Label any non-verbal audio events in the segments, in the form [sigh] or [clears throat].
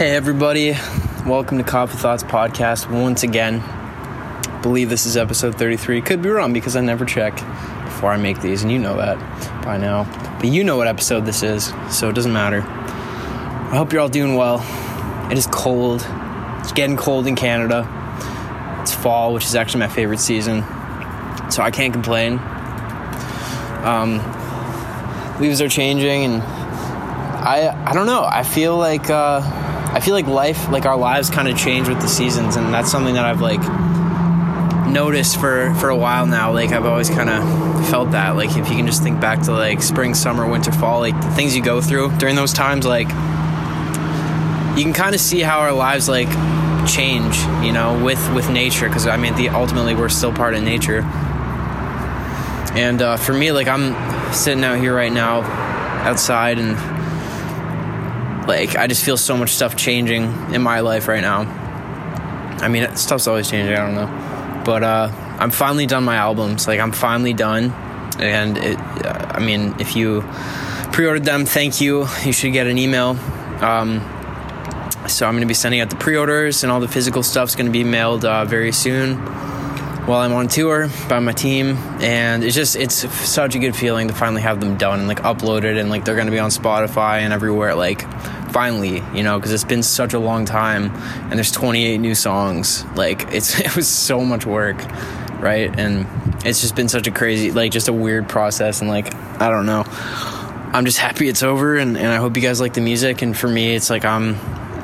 Hey, everybody. Welcome to Coffee Thoughts Podcast once again. believe this is episode 33. Could be wrong because I never check before I make these, and you know that by now. But you know what episode this is, so it doesn't matter. I hope you're all doing well. It is cold. It's getting cold in Canada. It's fall, which is actually my favorite season. So I can't complain. Um, leaves are changing, and I I don't know. I feel like uh, I feel like life, like our lives, kind of change with the seasons, and that's something that I've like noticed for for a while now. Like I've always kind of felt that. Like if you can just think back to like spring, summer, winter, fall, like the things you go through during those times, like you can kind of see how our lives like change, you know, with with nature. Because I mean, the ultimately we're still part of nature. And uh, for me, like I'm sitting out here right now, outside, and like I just feel so much stuff changing in my life right now. I mean, stuff's always changing. I don't know, but uh, I'm finally done my albums. Like I'm finally done, and it. Uh, I mean, if you pre-ordered them, thank you. You should get an email. Um, so I'm going to be sending out the pre-orders, and all the physical stuff's going to be mailed uh, very soon while I'm on tour by my team, and it's just it's such a good feeling to finally have them done and like uploaded, and like they're gonna be on Spotify and everywhere. Like finally, you know, because it's been such a long time, and there's 28 new songs. Like it's [laughs] it was so much work, right? And it's just been such a crazy, like just a weird process, and like I don't know. I'm just happy it's over, and, and I hope you guys like the music. And for me, it's like I'm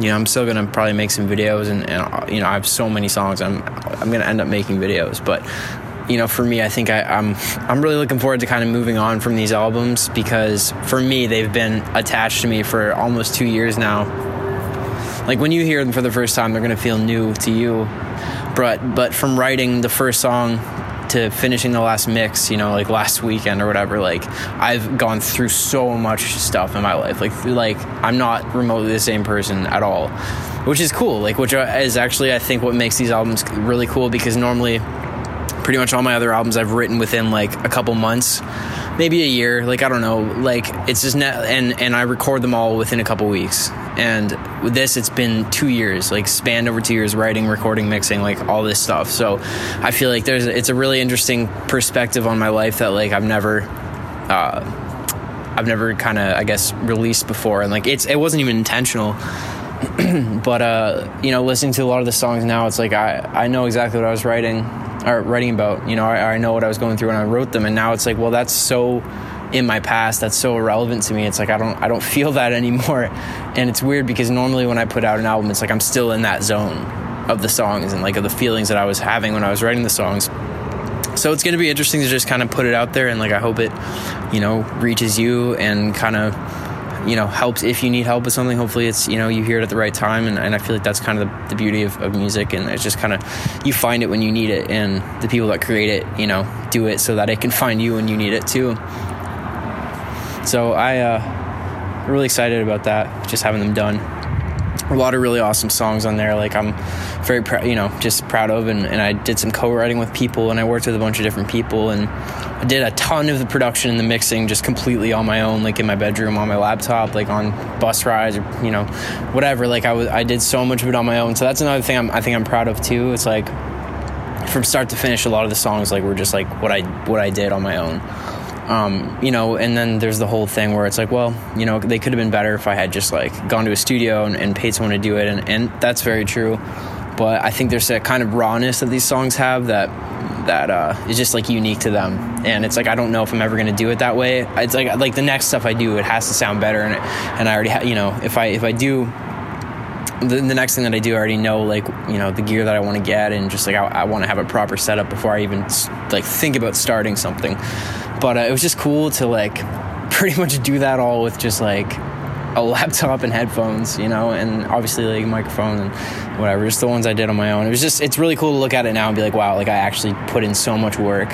you know, I'm still gonna probably make some videos, and, and you know, I have so many songs. I'm I'm gonna end up making videos, but you know, for me, I think I, I'm I'm really looking forward to kind of moving on from these albums because for me, they've been attached to me for almost two years now. Like when you hear them for the first time, they're gonna feel new to you, but but from writing the first song to finishing the last mix, you know, like last weekend or whatever, like I've gone through so much stuff in my life. Like like I'm not remotely the same person at all, which is cool. Like which uh, is actually I think what makes these albums really cool because normally pretty much all my other albums I've written within like a couple months maybe a year like i don't know like it's just and and i record them all within a couple weeks. And with this it's been two years like spanned over two years writing recording mixing like all this stuff. So i feel like there's it's a really interesting perspective on my life that like i've never uh i've never kind of i guess released before. And like it's it wasn't even intentional. [clears throat] But uh you know listening to a lot of the songs now it's like i i know exactly what i was writing or writing about. You know, I, I know what I was going through when I wrote them, and now it's like, well, that's so in my past that's so irrelevant to me it's like i don't i don't [laughs] feel that anymore and it's weird because normally when i put out an album it's like i'm still in that zone of the songs and like of the feelings that i was having when i was writing the songs so it's going to be interesting to just kind of put it out there and like i hope it you know reaches you and kind of you know helps if you need help with something. Hopefully it's you know you hear it at the right time and, and i feel like that's kind of the, the beauty of, of music and it's just kind of you find it when you need it and the people that create it you know do it so that it can find you when you need it too. So i uh really excited about that just having them done a lot of really awesome songs on there like i'm very proud you know just proud of and, and i did some co-writing with people and i worked with a bunch of different people and i did a ton of the production and the mixing just completely on my own like in my bedroom on my laptop like on bus rides or you know whatever like i was i did so much of it on my own so that's another thing I'm, i think i'm proud of too it's like from start to finish a lot of the songs like were just like what i what i did on my own um, you know, and then there's the whole thing where it's like, well, you know, they could have been better if I had just like gone to a studio and, and paid someone to do it, and, and that's very true. But I think there's a kind of rawness that these songs have that that uh, is just like unique to them, and it's like I don't know if I'm ever gonna do it that way. It's like like the next stuff I do, it has to sound better, and and I already ha- you know if I if I do the, the, next thing that I do, I already know like you know the gear that I want to get, and just like I, I want to have a proper setup before I even like think about starting something but uh, it was just cool to like pretty much do that all with just like a laptop and headphones, you know, and obviously like a microphone and whatever, just the ones I did on my own. It was just, it's really cool to look at it now and be like, wow, like I actually put in so much work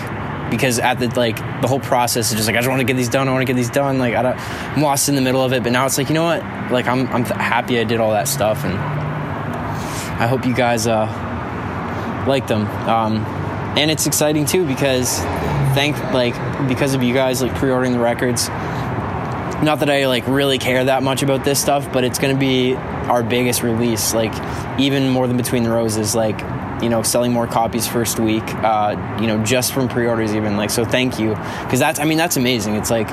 because at the like the whole process is just like I just want to get these done. I want to get these done. Like I don't, I'm lost in the middle of it. But now it's like you know what? Like I'm I'm happy I did all that stuff, and I hope you guys uh, like them. Um, and it's exciting too because thank like because of you guys like pre-ordering the records not that I like really care that much about this stuff, but it's gonna be our biggest release. Like even more than Between the Roses. Like you know, selling more copies first week. Uh, you know, just from pre-orders even. Like so, thank you because that's I mean that's amazing. It's like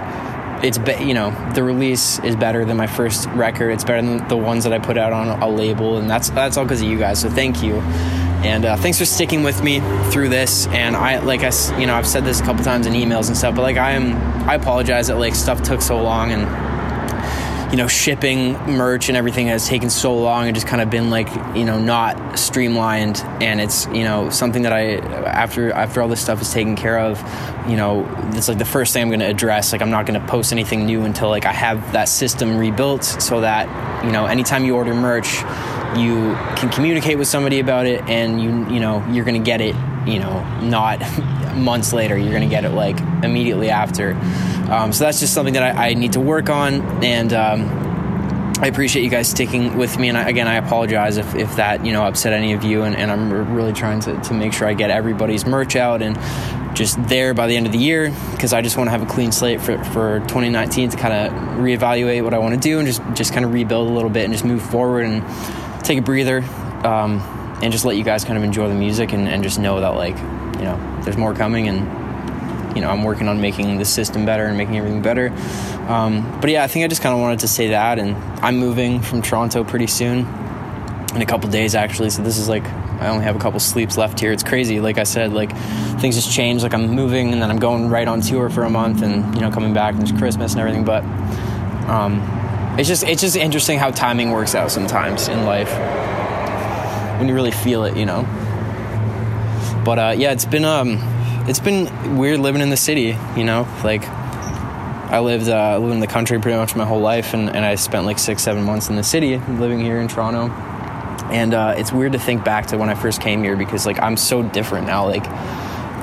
it's be, you know the release is better than my first record. It's better than the ones that I put out on a label, and that's that's all because of you guys. So thank you, and uh, thanks for sticking with me through this. And I like I you know I've said this a couple times in emails and stuff, but like I am I apologize that like stuff took so long and you know, shipping merch and everything has taken so long and just kind of been like, you know, not streamlined. And it's, you know, something that I, after after all this stuff is taken care of, you know, it's like the first thing I'm going to address. Like, I'm not going to post anything new until like I have that system rebuilt so that, you know, anytime you order merch, you can communicate with somebody about it and you, you know, you're going to get it, you know, not [laughs] months later. You're going to get it like immediately after. Um, so that's just something that I, I need to work on, and um, I appreciate you guys sticking with me. And I, again, I apologize if, if that you know upset any of you. And, and I'm really trying to, to make sure I get everybody's merch out and just there by the end of the year because I just want to have a clean slate for, for 2019 to kind of reevaluate what I want to do and just just kind of rebuild a little bit and just move forward and take a breather um, and just let you guys kind of enjoy the music and, and just know that like you know there's more coming and you know I'm working on making the system better and making everything better. Um, but yeah, I think I just kind of wanted to say that, and I'm moving from Toronto pretty soon, in a couple days actually. So this is like I only have a couple sleeps left here. It's crazy. Like I said, like things just change. Like I'm moving and then I'm going right on tour for a month, and you know coming back and it's Christmas and everything. But um, it's just it's just interesting how timing works out sometimes in life when you really feel it, you know. But uh, yeah, it's been um, it's been weird living in the city, you know, like I lived uh, lived in the country pretty much my whole life, and, and I spent like six seven months in the city living here in Toronto. And uh, it's weird to think back to when I first came here because like I'm so different now. Like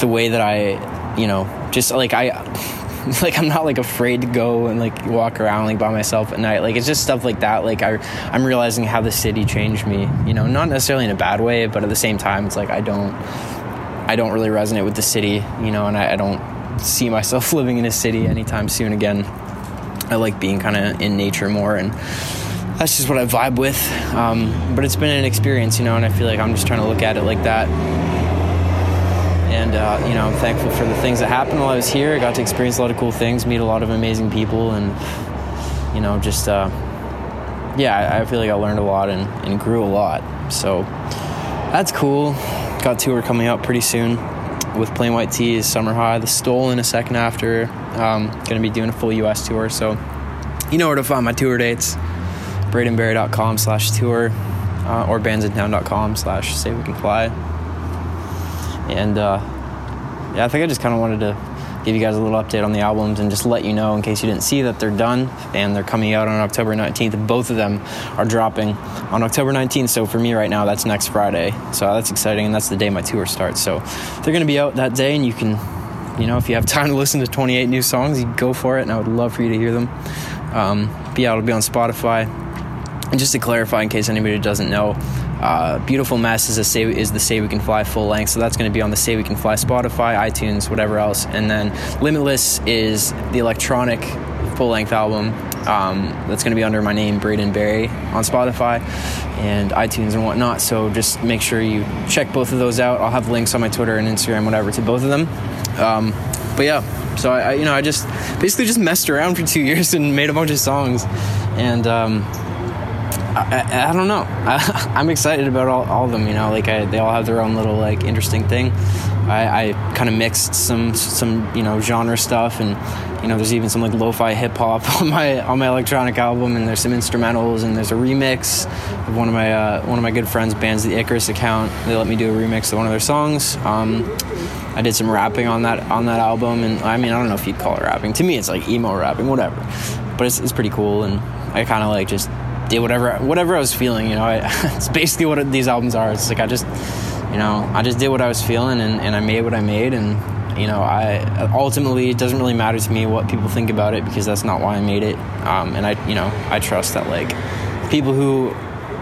the way that I, you know, just like I, [laughs] like I'm not like afraid to go and like walk around like by myself at night. Like it's just stuff like that. Like I, I'm realizing how the city changed me. You know, not necessarily in a bad way, but at the same time, it's like I don't I don't really resonate with the city, you know, and I, I don't see myself [laughs] living in a city anytime soon again. I like being kind of in nature more, and that's just what I vibe with. Um, but it's been an experience, you know, and I feel like I'm just trying to look at it like that. And, uh, you know, I'm thankful for the things that happened while I was here. I got to experience a lot of cool things, meet a lot of amazing people, and, you know, just, uh, yeah, I, feel like I learned a lot and, and grew a lot. So that's cool got tour coming up pretty soon with Plain White T's, Summer High, The Stolen a second after. Um, gonna be doing a full US tour, so you know where to find my tour dates. BradenBarrie.com slash tour uh, or bandsintown.com slash say we can fly. And uh, yeah, I think I just kind of wanted to give you guys a little update on the albums and just let you know in case you didn't see that they're done and they're coming out on October 19th. Both of them are dropping on October 19th. So for me right now, that's next Friday. So that's exciting and that's the day my tour starts. So they're going to be out that day and you can, you know, if you have [laughs] time to listen to 28 new songs, you go for it and I would love for you to hear them. Um, but yeah, it'll be on Spotify. And just to clarify, in case anybody doesn't know, uh, Beautiful Mess is, a say, is the Say We Can Fly full length, so that's going to be on the Say We Can Fly Spotify, iTunes, whatever else. And then Limitless is the electronic full length album um, that's going to be under my name, Braden Barrie, on Spotify and iTunes and whatnot. So just make sure you check both of those out. I'll have links on my Twitter and Instagram, whatever, to both of them. Um, but yeah, so I, I, you know, I just basically just messed around for two [laughs] years and made a bunch of songs, and um, I, I, don't know. [laughs] I, am excited about all, all of them. You know, like I, they all have their own little like interesting thing. I, I kind of mixed some some you know genre stuff, and you know, there's even some like lo-fi hip hop [laughs] on my on my electronic album, and there's some instrumentals, and there's a remix of one of my uh, one of my good friends' bands, the Icarus Account. They let me do a remix of one of their songs. Um, I did some rapping on that on that album, and I mean, I don't know if you'd call it rapping. To me, it's like emo rapping, whatever. But it's, it's pretty cool, and I kind of like just did whatever whatever I was feeling. You know, I, [laughs] it's basically what these albums are. It's like I just, you know, I just did what I was feeling and, and I made what I made and you know I ultimately it doesn't really matter to me what people think about it because that's not why I made it. Um, and I you know I trust that like people who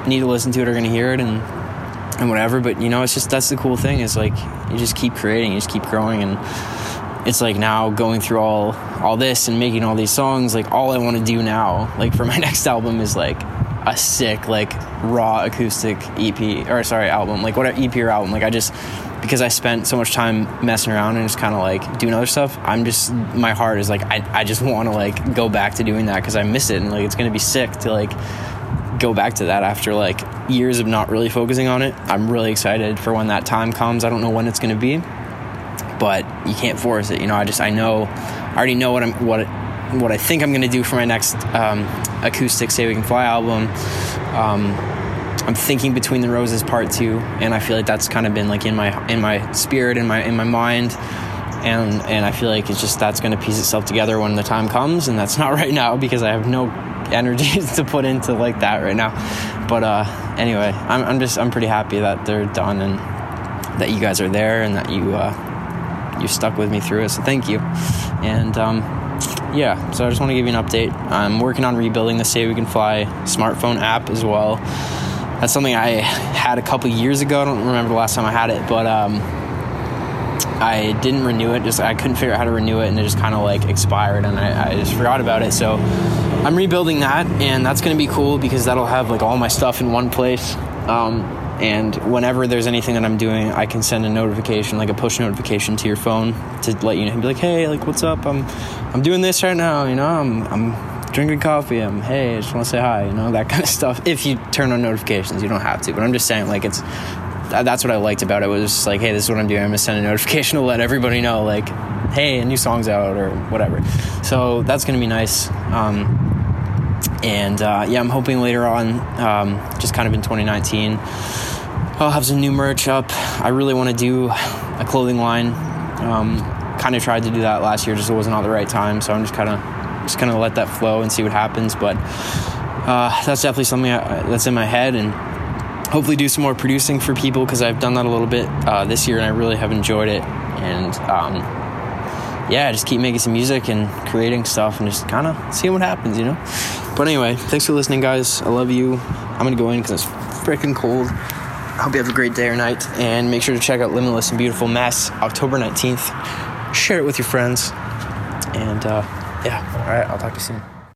need to listen to it are going to hear it and and whatever. But you know it's just that's the cool thing is like you just keep creating, you just keep growing and it's like now going through all all this and making all these songs like all i want to do now like for my [laughs] next album is like a sick like raw acoustic ep or sorry album like whatever ep or album. Like i just because i spent so much time messing around and just kind of like doing other stuff i'm just my heart is like i, I just want to like go back to doing that because i miss it and like it's gonna be sick to like go back to that after like years of not really focusing on it. I'm really excited for when that time comes. I don't know when it's gonna be but you can't force it. You know, I just I know, I already know what I'm what what I think I'm going to do for my next um, acoustic "Say We Can Fly" album. Um, I'm thinking between the roses part two, and I feel like that's kind of been like in my in my spirit, in my in my mind, and and I feel like it's just that's going to piece itself together when the time comes, and that's [laughs] not right now because I have no energy [laughs] to put into like that right now. But uh, anyway, I'm I'm just I'm pretty happy that they're done and that you guys are there and that you. Uh, you stuck with me through it. So thank you. And um, yeah, so I just want to give you an update. I'm working on rebuilding the Say We Can Fly smartphone app as well. That's something I had a couple years ago. I don't remember the last time I had it, but um, I didn't renew it. Just I couldn't figure out how to renew it, and it just kind of like expired, and I, I just forgot about it. So I'm rebuilding that, and that's going to be cool because that'll have like all my stuff in one place. Um, and whenever there's anything that I'm doing, I can send a notification, like a push notification to your phone to let you know. Be like, hey, like, what's up? I'm, I'm doing this right now. You know, I'm, I'm drinking coffee. I'm, hey, I just want to say hi. You know, that [laughs] kind of stuff. If you turn on notifications, you don't have to. But I'm just saying, like, it's that's what I liked about it. Was just like, hey, this is what I'm doing. I'm gonna send a notification [laughs] to let everybody know, like, hey, a new song's out or whatever. So that's gonna be nice. Um, and uh, yeah, I'm hoping later on, um, just kind of in 2019 I'll have some new merch up. I really want to do a clothing line. Um, kind of tried to do that last year, just it wasn't at the right time. So I'm just kind of just kind of let that flow and see what happens. But uh, that's definitely something that's in my head, and hopefully do some more producing for people because I've done that a little bit uh, this year, and I really have enjoyed it. And um, yeah, just keep making some music and creating stuff, and just kind of seeing what happens, you know. But anyway, thanks for listening, guys. I love you. I'm gonna go in because it's freaking cold. I hope you have a great day or night. And make sure to check out Limitless and Beautiful Mess October 19th. Share it with your friends. And uh, yeah, all right, I'll talk to you soon.